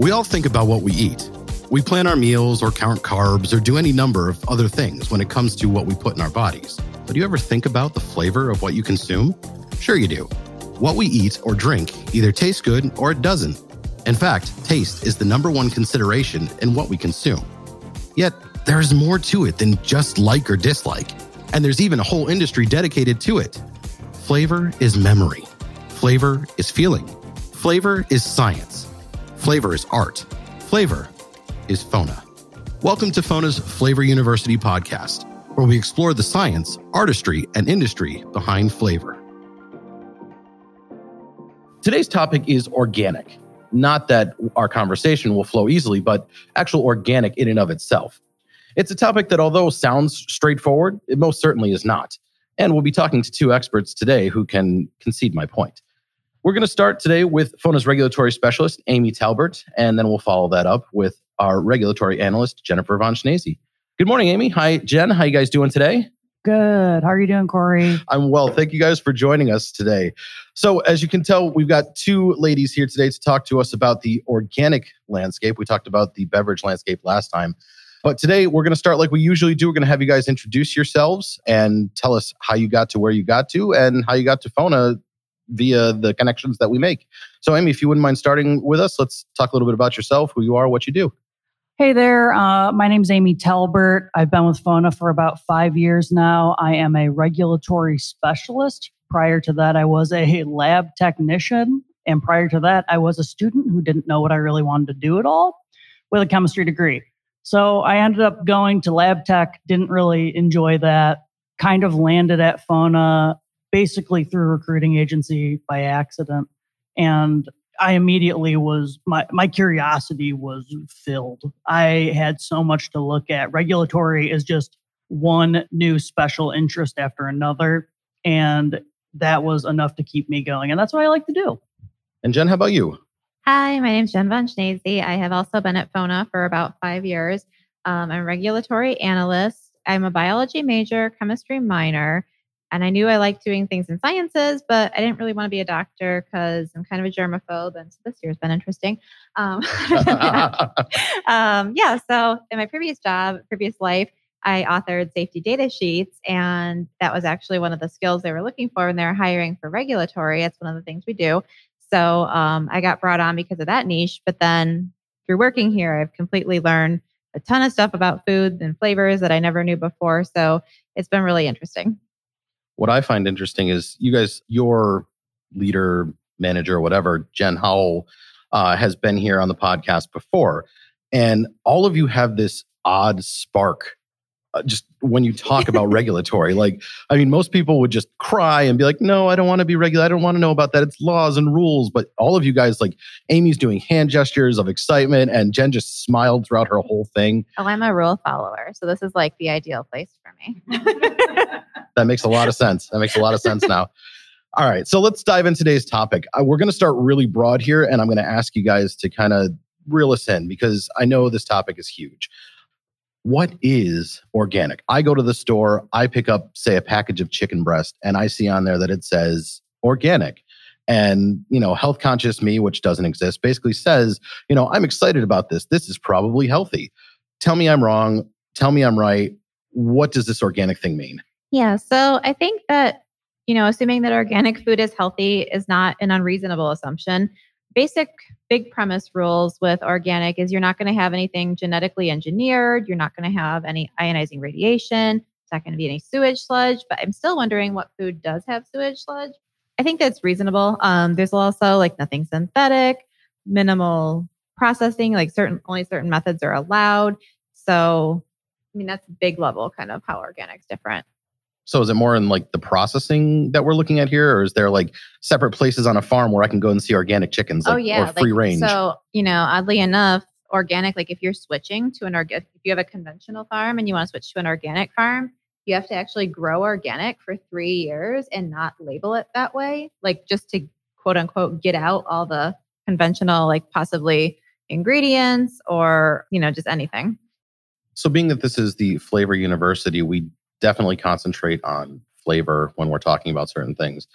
We all think about what we eat. We plan our meals or count carbs or do any number of other things when it comes to what we put in our bodies. But do you ever think about the flavor of what you consume? Sure, you do. What we eat or drink either tastes good or it doesn't. In fact, taste is the number one consideration in what we consume. Yet, there is more to it than just like or dislike, and there's even a whole industry dedicated to it. Flavor is memory, flavor is feeling, flavor is science, flavor is art, flavor is FONA. Welcome to FONA's Flavor University podcast, where we explore the science, artistry, and industry behind flavor. Today's topic is organic. Not that our conversation will flow easily, but actual organic in and of itself. It's a topic that, although sounds straightforward, it most certainly is not. And we'll be talking to two experts today who can concede my point. We're going to start today with FONA's regulatory specialist, Amy Talbert, and then we'll follow that up with our regulatory analyst, Jennifer Von Schnese. Good morning, Amy. Hi, Jen. How you guys doing today? Good. How are you doing, Corey? I'm well. Thank you guys for joining us today. So, as you can tell, we've got two ladies here today to talk to us about the organic landscape. We talked about the beverage landscape last time. But today we're going to start like we usually do. We're going to have you guys introduce yourselves and tell us how you got to where you got to and how you got to FONA via the connections that we make. So, Amy, if you wouldn't mind starting with us, let's talk a little bit about yourself, who you are, what you do. Hey there. Uh, my is Amy Talbert. I've been with FONA for about five years now. I am a regulatory specialist. Prior to that, I was a lab technician. And prior to that, I was a student who didn't know what I really wanted to do at all with a chemistry degree. So I ended up going to lab tech, didn't really enjoy that, kind of landed at FONA basically through recruiting agency by accident. And I immediately was my my curiosity was filled. I had so much to look at. Regulatory is just one new special interest after another and that was enough to keep me going and that's what I like to do. And Jen, how about you? Hi, my name is Jen Von Schnese. I have also been at FONA for about five years. Um, I'm a regulatory analyst. I'm a biology major, chemistry minor, and I knew I liked doing things in sciences, but I didn't really want to be a doctor because I'm kind of a germaphobe. And so this year's been interesting. Um, um, yeah, so in my previous job, previous life, I authored safety data sheets, and that was actually one of the skills they were looking for when they were hiring for regulatory. It's one of the things we do. So um, I got brought on because of that niche. But then through working here, I've completely learned a ton of stuff about foods and flavors that I never knew before. So it's been really interesting. What I find interesting is you guys, your leader, manager, whatever, Jen Howell, uh, has been here on the podcast before. And all of you have this odd spark uh, just when you talk about regulatory. Like i mean most people would just cry and be like no i don't want to be regular i don't want to know about that. It's laws and rules. But all of you guys like amy's doing hand gestures of excitement and jen just smiled throughout her whole thing. Oh i'm a rule follower so this is like the ideal place for me that makes a lot of sense that makes a lot of sense now all right so let's dive in today's topic uh, we're going to start really broad here and i'm going to ask you guys to kind of reel us in because i know this topic is huge what is organic? I go to the store, I pick up, say, a package of chicken breast, and I see on there that it says organic. And, you know, health conscious me, which doesn't exist, basically says, you know, I'm excited about this. This is probably healthy. Tell me I'm wrong. Tell me I'm right. What does this organic thing mean? Yeah. So I think that, you know, assuming that organic food is healthy is not an unreasonable assumption basic big premise rules with organic is you're not going to have anything genetically engineered. You're not going to have any ionizing radiation. It's not going to be any sewage sludge. But I'm still wondering what food does have sewage sludge. I think that's reasonable. Um, there's also like nothing synthetic, minimal processing, like certain only certain methods are allowed. So, I mean, that's big level kind of how organic's different. So is it more in like the processing that we're looking at here, or is there like separate places on a farm where I can go and see organic chickens, oh, like, oh yeah, or free like, range? So you know, oddly enough, organic. Like if you're switching to an organic, if you have a conventional farm and you want to switch to an organic farm, you have to actually grow organic for three years and not label it that way, like just to quote unquote get out all the conventional, like possibly ingredients or you know just anything. So, being that this is the Flavor University, we definitely concentrate on flavor when we're talking about certain things.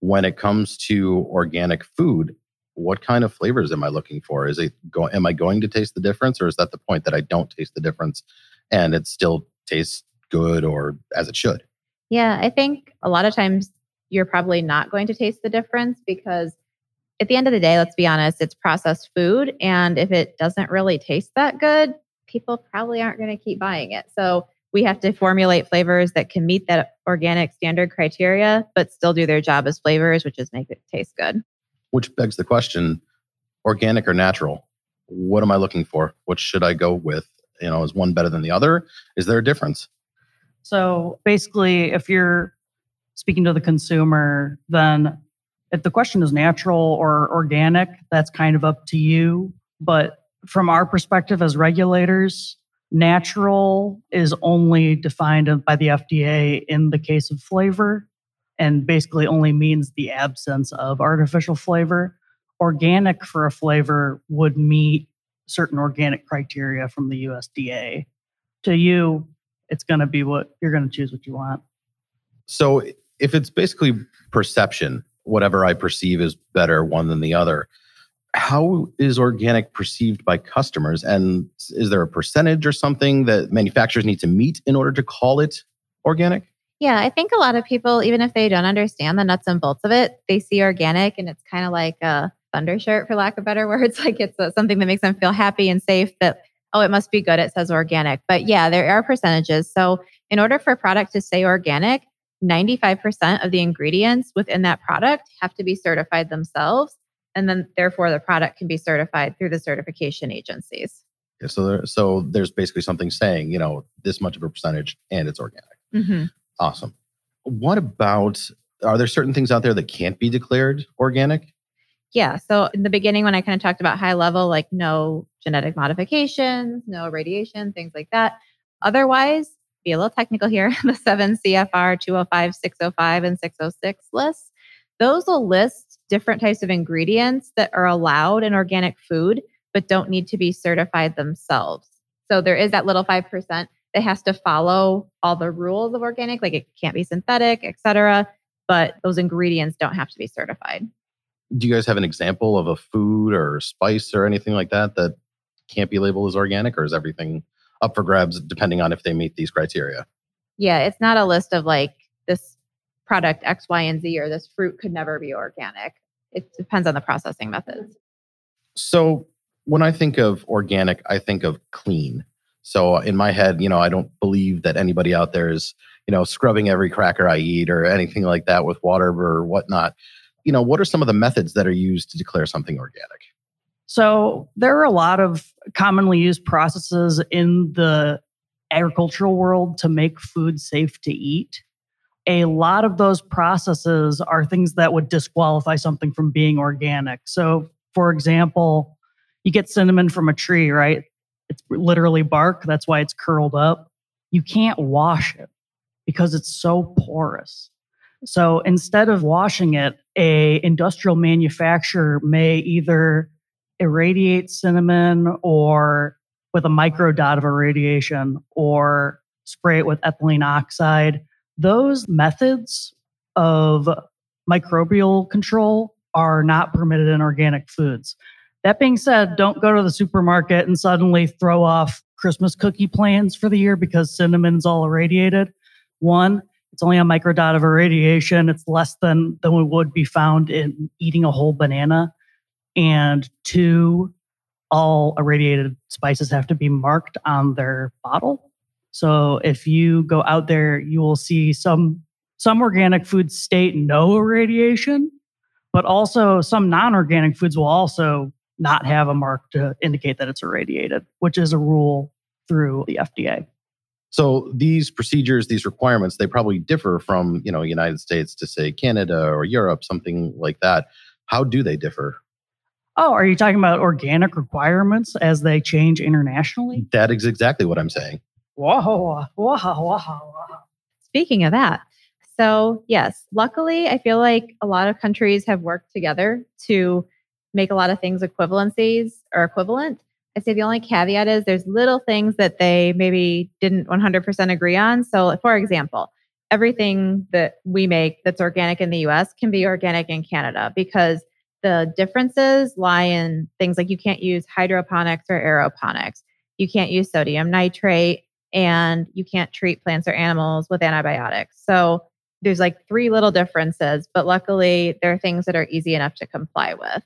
When it comes to organic food, what kind of flavors am I looking for? Is it go, am I going to taste the difference or is that the point that I don't taste the difference and it still tastes good or as it should? Yeah, I think a lot of times you're probably not going to taste the difference because at the end of the day, let's be honest, it's processed food. And if it doesn't really taste that good, people probably aren't going to keep buying it. So we have to formulate flavors that can meet that organic standard criteria, but still do their job as flavors, which is make it taste good. Which begs the question organic or natural? What am I looking for? What should I go with? You know, is one better than the other? Is there a difference? So basically, if you're speaking to the consumer, then if the question is natural or organic, that's kind of up to you. But from our perspective as regulators, natural is only defined by the FDA in the case of flavor and basically only means the absence of artificial flavor. Organic for a flavor would meet certain organic criteria from the USDA. To you, it's going to be what you're going to choose what you want. So if it's basically perception, whatever I perceive is better one than the other. How is organic perceived by customers? And is there a percentage or something that manufacturers need to meet in order to call it organic? Yeah, I think a lot of people, even if they don't understand the nuts and bolts of it, they see organic and it's kind of like a thunder shirt, for lack of better words. Like it's uh, something that makes them feel happy and safe that, oh, it must be good. It says organic. But yeah, there are percentages. So in order for a product to say organic, 95% of the ingredients within that product have to be certified themselves. And then, therefore, the product can be certified through the certification agencies. Yeah, so, there, so there's basically something saying, you know, this much of a percentage and it's organic. Mm-hmm. Awesome. What about, are there certain things out there that can't be declared organic? Yeah. So, in the beginning, when I kind of talked about high level, like no genetic modifications, no radiation, things like that. Otherwise, be a little technical here, the 7 CFR 205, 605, and 606 lists, those will list different types of ingredients that are allowed in organic food, but don't need to be certified themselves. So there is that little 5% that has to follow all the rules of organic, like it can't be synthetic, et cetera, but those ingredients don't have to be certified. Do you guys have an example of a food or spice or anything like that that can't be labeled as organic, or is everything up for grabs depending on if they meet these criteria. Yeah, it's not a list of like product X, Y, and Z or this fruit could never be organic. It depends on the processing methods. So when I think of organic, I think of clean. So uh, in my head, you know, I don't believe that anybody out there is, you know, scrubbing every cracker I eat or anything like that with water or whatnot. You know, what are some of the methods that are used to declare something organic? So there are a lot of commonly used processes in the agricultural world to make food safe to eat. A lot of those processes are things that would disqualify something from being organic. So, for example, you get cinnamon from a tree, right? It's literally bark. That's why it's curled up. You can't wash it because it's so porous. So instead of washing it, a industrial manufacturer may either irradiate cinnamon or with a micro dot of irradiation or spray it with ethylene oxide. Those methods of microbial control are not permitted in organic foods. That being said, don't go to the supermarket and suddenly throw off Christmas cookie plans for the year because cinnamon's all irradiated. One, it's only a micro dot of irradiation. It's less than, than we would be found in eating a whole banana and two, all irradiated spices have to be marked on their bottle. So if you go out there, you will see some some organic foods state no irradiation, but also some non-organic foods will also not have a mark to indicate that it's irradiated, which is a rule through the FDA. So these procedures, these requirements, they probably differ from, you know, United States to say Canada or Europe, something like that. How do they differ? Oh, are you talking about organic requirements as they change internationally? That is exactly what I'm saying. Wow, wow, wow, wow. Speaking of that, so yes, luckily, I feel like a lot of countries have worked together to make a lot of things equivalencies or equivalent. I say the only caveat is there's little things that they maybe didn't 100% agree on. So, for example, everything that we make that's organic in the US can be organic in Canada because The differences lie in things like you can't use hydroponics or aeroponics. You can't use sodium nitrate and you can't treat plants or animals with antibiotics. So there's like three little differences, but luckily there are things that are easy enough to comply with.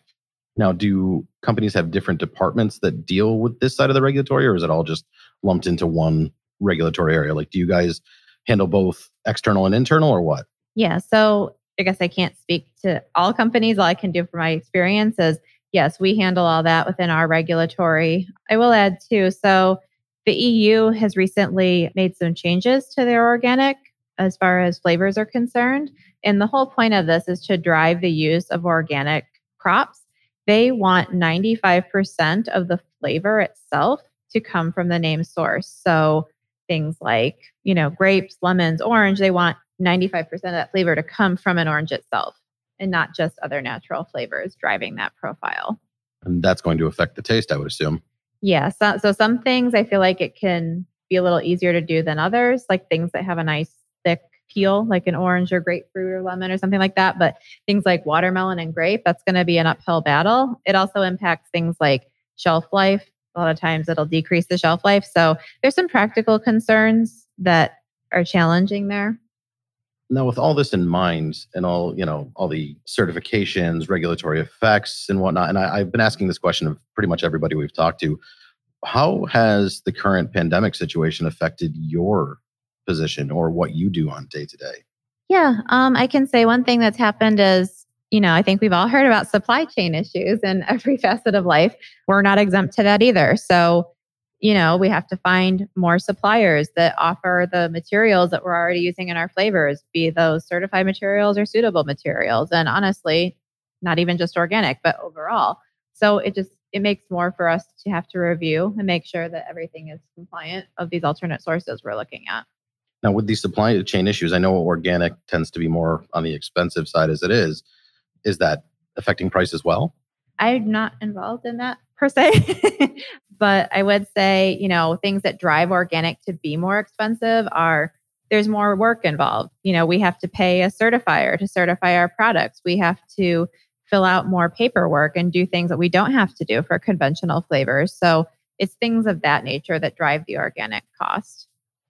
Now, do companies have different departments that deal with this side of the regulatory, or is it all just lumped into one regulatory area? Like, do you guys handle both external and internal, or what? Yeah. So I guess I can't speak to all companies. All I can do from my experience is yes, we handle all that within our regulatory. I will add too. So the EU has recently made some changes to their organic as far as flavors are concerned. And the whole point of this is to drive the use of organic crops. They want 95% of the flavor itself to come from the name source. So things like, you know, grapes, lemons, orange, they want 95% of that flavor to come from an orange itself and not just other natural flavors driving that profile. And that's going to affect the taste, I would assume. Yeah. So, so some things I feel like it can be a little easier to do than others, like things that have a nice thick peel, like an orange or grapefruit or lemon or something like that. But things like watermelon and grape, that's going to be an uphill battle. It also impacts things like shelf life. A lot of times it'll decrease the shelf life. So there's some practical concerns that are challenging there. Now, with all this in mind and all, you know, all the certifications, regulatory effects and whatnot, and I, I've been asking this question of pretty much everybody we've talked to, how has the current pandemic situation affected your position or what you do on day to day? Yeah, um, I can say one thing that's happened is, you know, I think we've all heard about supply chain issues in every facet of life. We're not exempt to that either. So you know, we have to find more suppliers that offer the materials that we're already using in our flavors, be those certified materials or suitable materials. And honestly, not even just organic, but overall. So it just it makes more for us to have to review and make sure that everything is compliant of these alternate sources we're looking at. Now, with these supply chain issues, I know organic tends to be more on the expensive side as it is. Is that affecting price as well? I'm not involved in that per se. but I would say, you know, things that drive organic to be more expensive are there's more work involved. You know, we have to pay a certifier to certify our products. We have to fill out more paperwork and do things that we don't have to do for conventional flavors. So it's things of that nature that drive the organic cost.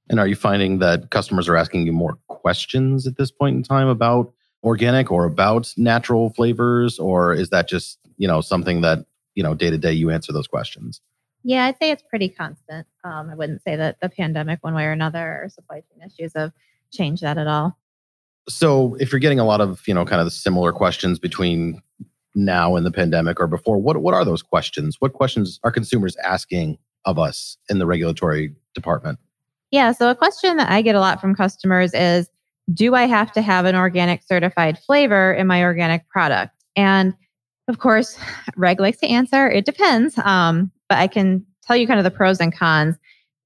And are you finding that customers are asking you more questions at this point in time about organic or about natural flavors or is that just, you know, something that you know day to day you answer those questions yeah i'd say it's pretty constant um, i wouldn't say that the pandemic one way or another or supply chain issues have changed that at all so if you're getting a lot of you know kind of the similar questions between now and the pandemic or before what what are those questions what questions are consumers asking of us in the regulatory department yeah so a question that i get a lot from customers is do i have to have an organic certified flavor in my organic product and of course, Reg likes to answer. It depends. Um, but I can tell you kind of the pros and cons.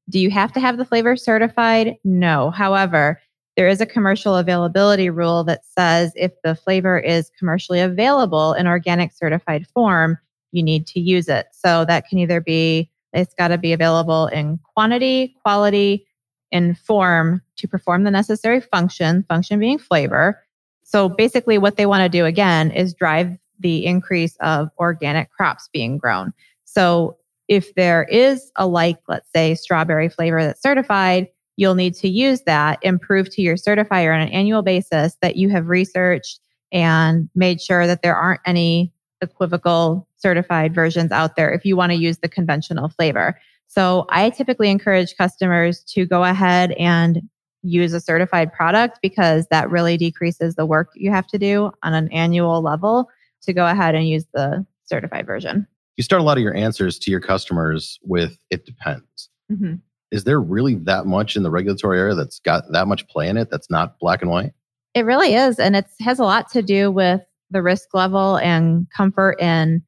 Do you have to have the flavor certified? No. However, there is a commercial availability rule that says if the flavor is commercially available in organic certified form, you need to use it. So that can either be, it's got to be available in quantity, quality, and form to perform the necessary function, function being flavor. So basically, what they want to do again is drive the increase of organic crops being grown. So if there is a like, let's say, strawberry flavor that's certified, you'll need to use that and prove to your certifier on an annual basis that you have researched and made sure that there aren't any equivocal certified versions out there if you want to use the conventional flavor. So I typically encourage customers to go ahead and use a certified product because that really decreases the work you have to do on an annual level to go ahead and use the certified version. You start a lot of your answers to your customers with it depends. Mm-hmm. Is there really that much in the regulatory area that's got that much play in it that's not black and white? It really is. And it has a lot to do with the risk level and comfort and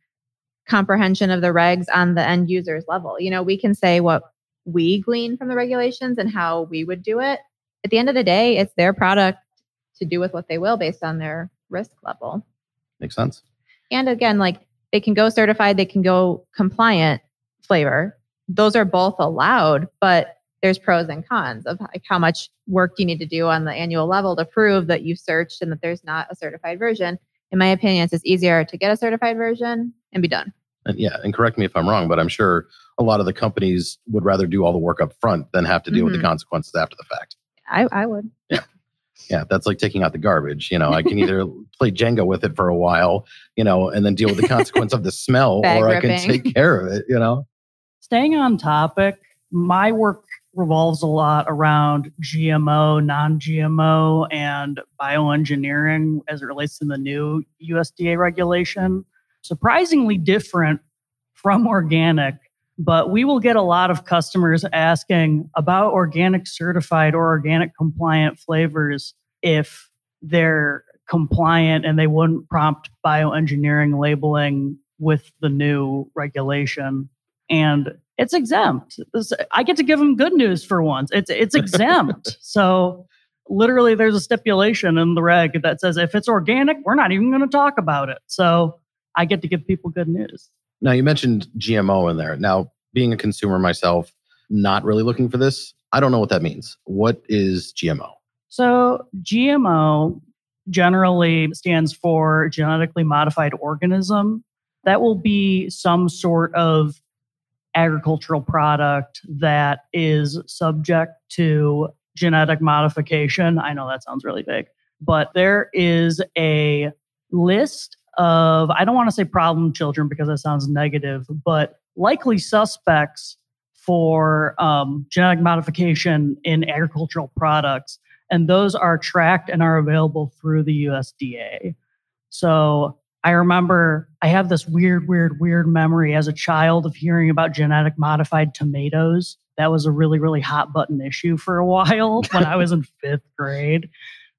comprehension of the regs on the end user's level. You know, we can say what we glean from the regulations and how we would do it. At the end of the day, it's their product to do with what they will based on their risk level. Makes sense. And again, like they can go certified, they can go compliant flavor. Those are both allowed, but there's pros and cons of like how much work you need to do on the annual level to prove that you've searched and that there's not a certified version. in my opinion, it's just easier to get a certified version and be done. And yeah, and correct me if I'm wrong, but I'm sure a lot of the companies would rather do all the work up front than have to deal with the Mhm. consequences after the fact. I, I would. Yeah, that's like taking out the garbage. You know, I can either play Jenga with it for a while, you know, and then deal with the consequence of the smell, Bag or I can take care of it, you know. Staying on topic, my work revolves a lot around GMO, non GMO, and bioengineering as it relates to the new USDA regulation. Surprisingly different from organic, but we will get a lot of customers asking about organic certified or organic compliant flavors if they're compliant and they wouldn't prompt bioengineering labeling with the new regulation and it's exempt. I get to give them good news for once. It's it's exempt. so literally, there's a stipulation in the reg that says if it's organic, we're not even going to talk about it. So I get to give people good news. Now, you mentioned GMO in there. Now, being a consumer myself, not really looking for this, I don't know what that means. What is GMO? So GMO generally stands for genetically modified organism. That will be some sort of agricultural product that is subject to genetic modification. I know that sounds really big, but there is a list of, I don't want to say problem children because that sounds negative, but likely suspects for um, genetic modification in agricultural products. And those are tracked and are available through the USDA. So I remember I have this weird, weird, weird memory as a child of hearing about genetic modified tomatoes. That was a really, really hot button issue for a while when I was in fifth grade.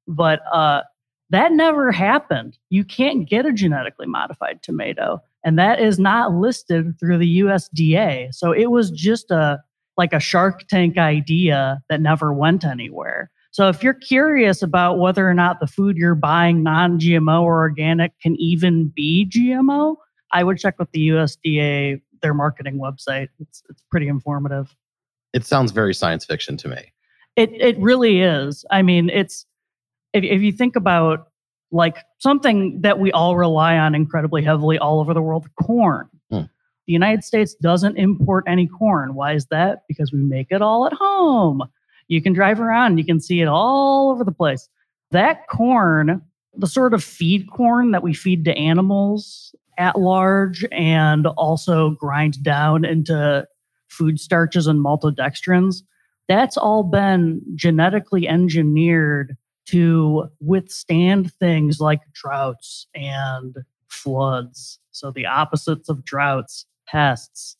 But uh, that never happened. You can't get a genetically modified tomato, and that is not listed through the USDA. So it was just a like a Shark Tank idea that never went anywhere. So if you're curious about whether or not the food you're buying non-GMO or organic can even be GMO, I would check with the USDA their marketing website. It's it's pretty informative. It sounds very science fiction to me. It it really is. I mean, it's if if you think about like something that we all rely on incredibly heavily all over the world, corn. Hmm. The United States doesn't import any corn. Why is that? Because we make it all at home. You can drive around you can see it all over the place. That corn, the sort of feed corn that we feed to animals at large and also grind down into food starches and maltodextrins, that's all been genetically engineered to withstand things like droughts and floods. So, the opposites of droughts, pests,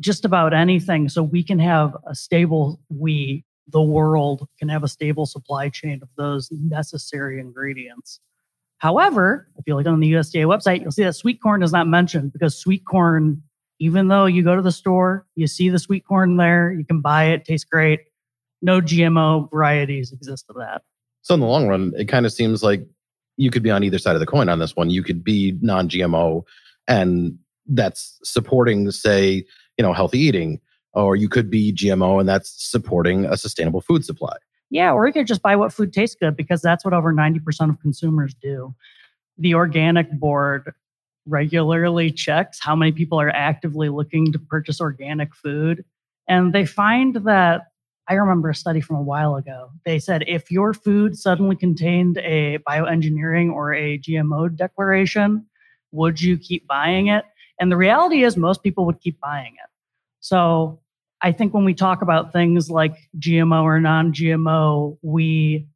just about anything. So, we can have a stable, we, the world, can have a stable supply chain of those necessary ingredients. However, if you look on the USDA website, you'll see that sweet corn is not mentioned because sweet corn, even though you go to the store, you see the sweet corn there, you can buy it, tastes great. No GMO varieties exist of that. So in the long run, it kind of seems like you could be on either side of the coin on this one. You could be non-GMO, and that's supporting, say, you know, healthy eating, or you could be GMO, and that's supporting a sustainable food supply. Yeah, or you could just buy what food tastes good because that's what over 90% of consumers do. The organic board regularly checks how many people are actively looking to purchase organic food. And they find that I remember a study from a while ago. They said if your food suddenly contained a bioengineering or a GMO declaration, would you keep buying it? And the reality is, most people would keep buying it. So I think when we talk about things like GMO or non-GMO, we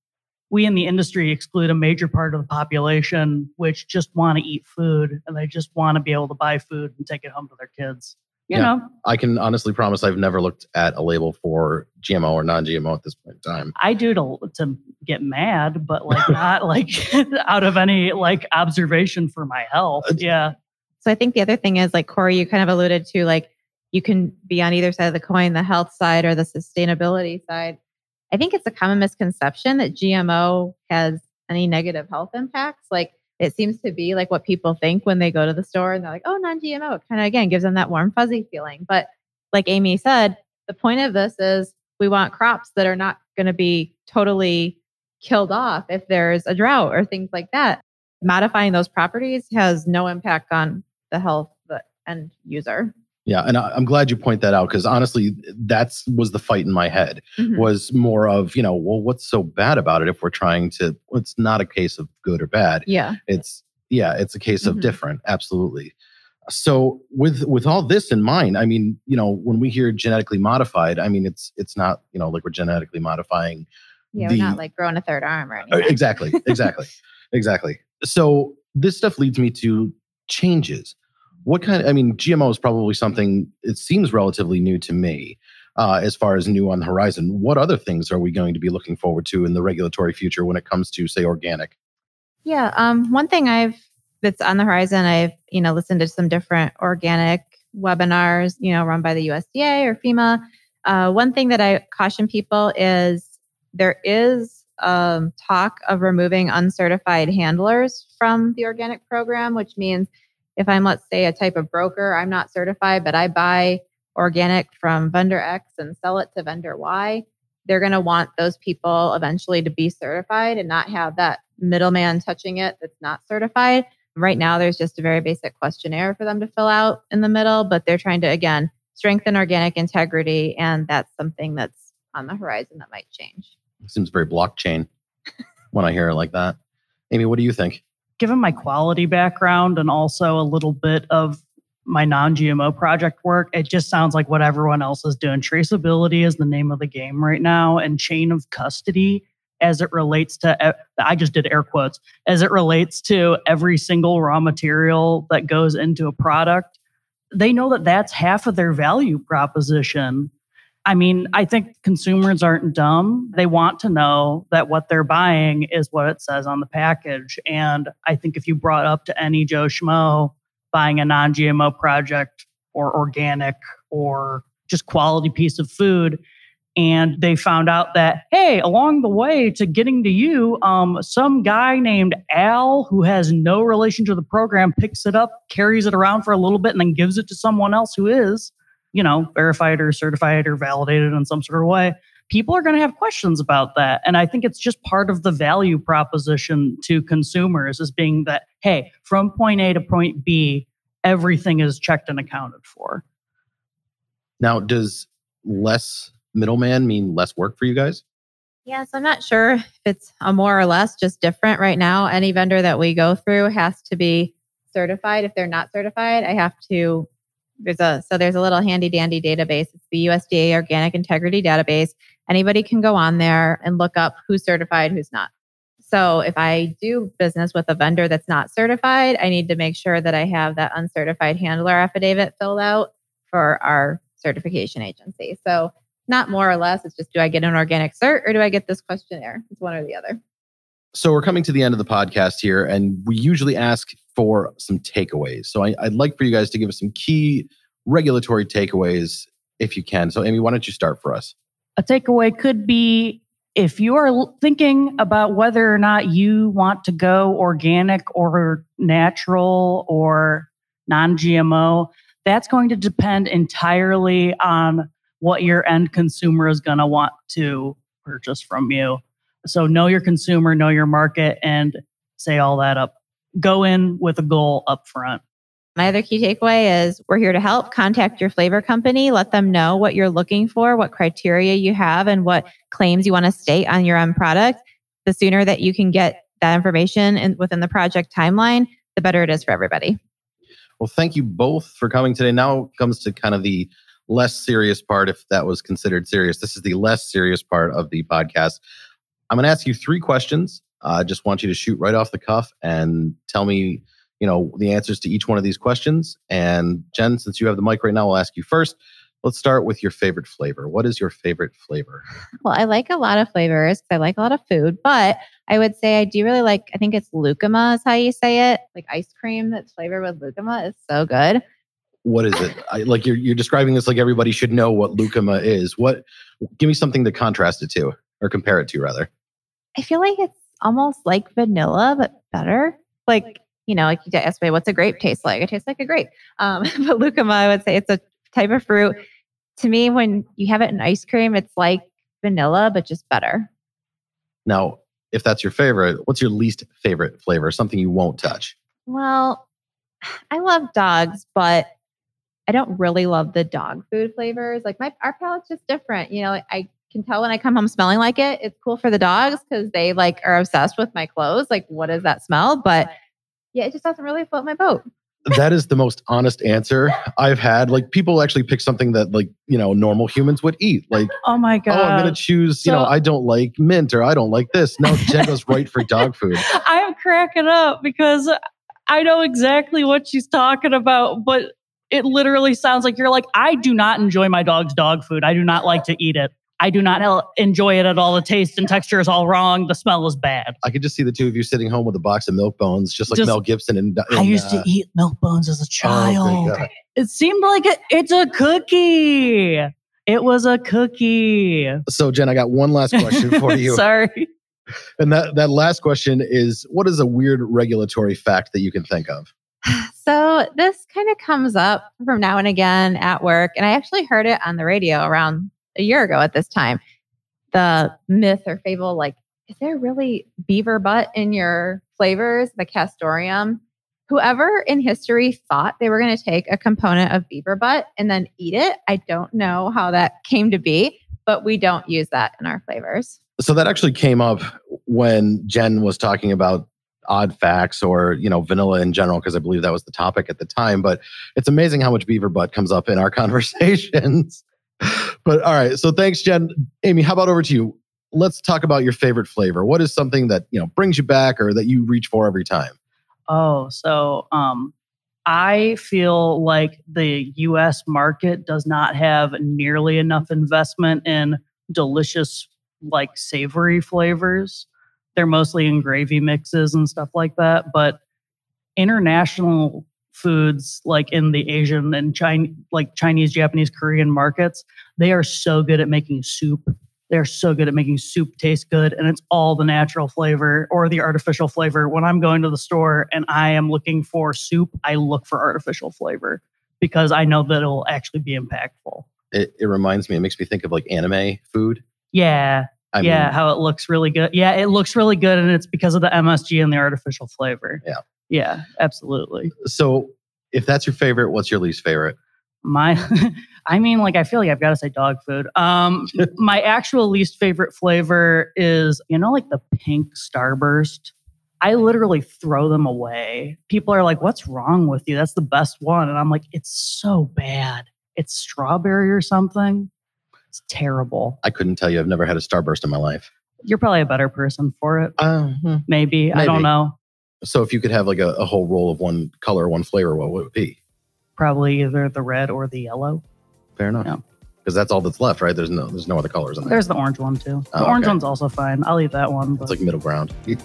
we in the industry exclude a major part of the population which just want to eat food and they just want to be able to buy food and take it home to their kids. You Yeah. know, I can honestly promise I've never looked at a label for GMO or non-GMO at this point in time. I do to to get mad, but like not like out of any like observation for my health. Uh, yeah. So I think the other thing is like Corey, you kind of alluded to like you can be on either side of the coin, the health side or the sustainability side. I think it's a common misconception that GMO has any negative health impacts. Like it seems to be like what people think when they go to the store and they're like, oh, non GMO. It kind of again gives them that warm, fuzzy feeling. But like Amy said, the point of this is we want crops that are not going to be totally killed off if there's a drought or things like that. modifying those properties has no impact on the health of the end user. Yeah, and I, am glad you point that out because honestly, that's was the fight in my head. Mhm. Was more of you know, well, what's so bad about it if we're trying to? well, It's not a case of good or bad. Yeah. It's yeah, it's a case of Mhm. different. Absolutely. So with with all this in mind, I mean, you know, when we hear genetically modified, I mean, it's it's not you know like we're genetically modifying Yeah, The- we're not like growing a third arm or Uh, anything. exactly, exactly, exactly. So this stuff leads me to changes. What kind? I mean, GMO is probably something. It seems relatively new to me, uh, as far as new on the horizon. What other things are we going to be looking forward to in the regulatory future when it comes to, say, organic? Yeah. Um, one thing I've that's on the horizon, I've you know listened to some different organic webinars, you know, run by the USDA or FEMA. Uh, one thing that I caution people is there is um, talk of removing uncertified handlers from the organic program, which means if I'm, let's say, a type of broker, I'm not certified, but I buy organic from vendor X and sell it to vendor Y, they're going to want those people eventually to be certified and not have that middleman touching it that's not certified. Right now, there's just a very basic questionnaire for them to fill out in the middle, but they're trying to, again, strengthen organic integrity. And that's something that's on the horizon that might change. seems very blockchain when I hear it like that. Amy, what do you think? Given my quality background and also a little bit of my non-GMO project work, it just sounds like what everyone else is doing. Traceability is the name of the game right now, and chain of custody as it relates to I just did air quotes as it relates to every single raw material that goes into a product. They know that that's half of their value proposition. I mean, I think consumers aren't dumb. They want to know that what they're buying is what it says on the package. And I think if you brought up to any Joe Schmo buying a non GMO project or organic or just quality piece of food, and they found out that, hey, along the way to getting to you, um, some guy named Al, who has no relation to the program, picks it up, carries it around for a little bit, and then gives it to someone else who is you know, verified or certified or validated in some sort of way, people are going to have questions about that. And I think it's just part of the value proposition to consumers is being that, hey, from point A to point B, everything is checked and accounted for. Now, does less middleman mean less work for you guys? Yes, I'm not sure if it's a more or less, just different right now. Any vendor that we go through has to be certified. If they're not certified, I have to there's a so there's a little handy dandy database. It's the USDA Organic Integrity Database. Anybody can go on there and look up who's certified, who's not. So if I do business with a vendor that's not certified, I need to make sure that I have that uncertified handler affidavit filled out for our certification agency. So not more or less, it's just do I get an organic cert or do I get this questionnaire? It's one or the other. So we're coming to the end of the podcast here, and we usually ask for some takeaways. So I, I'd like for you guys to give us some key regulatory takeaways if you can. So Amy, why don't you start for us? A takeaway could be if you are thinking about whether or not you want to go organic or natural or non GMO, that's going to depend entirely on what your end consumer is going to want to purchase from you. So know your consumer, know your market, and say all that up. Go in with a goal up front. My other key takeaway is we're here to help. Contact your flavor company. Let them know what you're looking for, what criteria you have, and what claims you want to state on your end product. The sooner that you can get that information in, within the project timeline, the better it is for everybody. Well, thank you both for coming today. Now comes to kind of the less serious part, if that was considered serious. This is the less serious part of the podcast. I'm going to ask you three questions. I just want you to shoot right off the cuff and tell me, you know, the answers to each one of these questions. And Jen, since you have the mic right now, I'll ask you first. Let's start with your favorite flavor. What is your favorite flavor? Well, I like a lot of flavors because I like a lot of food, but I would say I do really like, I think it's lucuma is how you say it. Like ice cream that's flavored with lucuma is so good. What is it? I, like you're you're describing this like everybody should know what lucuma is. What? Give me something to contrast it to or compare it to, rather. I feel like it's almost like vanilla, but better. Like, you know, like you asked me, what's a grape taste like? It tastes like a grape. Um, but lucuma, I would say it's a type of fruit. To me, when you have it in ice cream, it's like vanilla, but just better. Now, if that's your favorite, what's your least favorite flavor? Something you won't touch? Well, I love dogs, but I don't really love the dog food flavors. Like my our palate's just different. You know, I can tell when I come home smelling like it. It's cool for the dogs because they like are obsessed with my clothes. Like, what is that smell? But yeah, it just doesn't really float my boat. that is the most honest answer I've had. Like people actually pick something that like, you know, normal humans would eat. Like, Oh my god! oh, I'm gonna choose, you know, I don't like mint or I don't like this. No, Jen goes right for dog food. I'm cracking up because I know exactly what she's talking about, but it literally sounds like you're like, I do not enjoy my dog's dog food. I do not like to eat it. I do not el- enjoy it at all. The taste and texture is all wrong. The smell is bad. I could just see the two of you sitting home with a box of milk bones, just like Just- Mel Gibson and, I used uh, to eat milk bones as a oh, child. good God. it seemed like it, it's a cookie. It was a cookie. So Jen, I got one last question for you. Sorry. and that, that last question is what is a weird regulatory fact that you can think of? So this kind of comes up from now and again at work, and I actually heard it on the radio around a year ago at this time. The myth or fable, like, is there really beaver butt in your flavors, the castoreum? Whoever in history thought they were going to take a component of beaver butt and then eat it, I don't know how that came to be, but we don't use that in our flavors. So that actually came up when Jen was talking about odd facts or you know vanilla in general because I believe that was the topic at the time. But it's amazing how much beaver butt comes up in our conversations. But all right, so thanks, Jen. Amy, how about over to you? Let's talk about your favorite flavor. What is something that you know brings you back or that you reach for every time? Oh, so um, I feel like the US market does not have nearly enough investment in delicious, like savory flavors. They're mostly in gravy mixes and stuff like that. But international foods, like in the Asian and Chinese, like Chinese, Japanese, Korean markets, they are so good at making soup. They're so good at making soup taste good, and it's all the natural flavor or the artificial flavor. When I'm going to the store and I am looking for soup, I look for artificial flavor because I know that it'll actually be impactful. It, it reminds me. It makes me think of like anime food. Yeah, I yeah, mean, how it looks really good. Yeah, it looks really good, and it's because of the MSG and the artificial flavor. Yeah. Yeah, absolutely. so if that's your favorite, what's your least favorite? My, I mean, like I feel like I've got to say dog food. Um, my actual least favorite flavor is you know like the pink Starburst. I literally throw them away. People are like, "What's wrong with you? That's the best one," and I'm like, "It's so bad. It's strawberry or something. It's terrible." I couldn't tell you. I've never had a starburst in my life. You're probably a better person for it. Uh, Maybe. I don't know. So if you could have like a, a whole roll of one color, one flavor, what would it be? Probably either the red or the yellow. Fair enough. Yeah. Because that's all that's left, right? There's no there's no other colors in there. There's the orange one too. The Oh, orange okay. one's also fine. I'll eat that one. But It's like middle ground.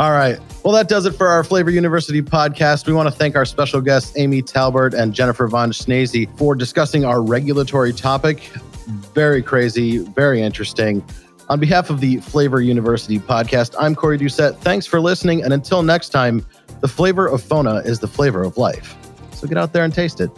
all right. Well, that does it for our Flavor University podcast. We want to thank our special guests, Amy Talbert and Jennifer Von Schnazy, for discussing our regulatory topic. Very crazy, very interesting. On behalf of the Flavor University podcast, I'm Corey Doucette. Thanks for listening. And until next time, the flavor of Fona is the flavor of life. So get out there and taste it.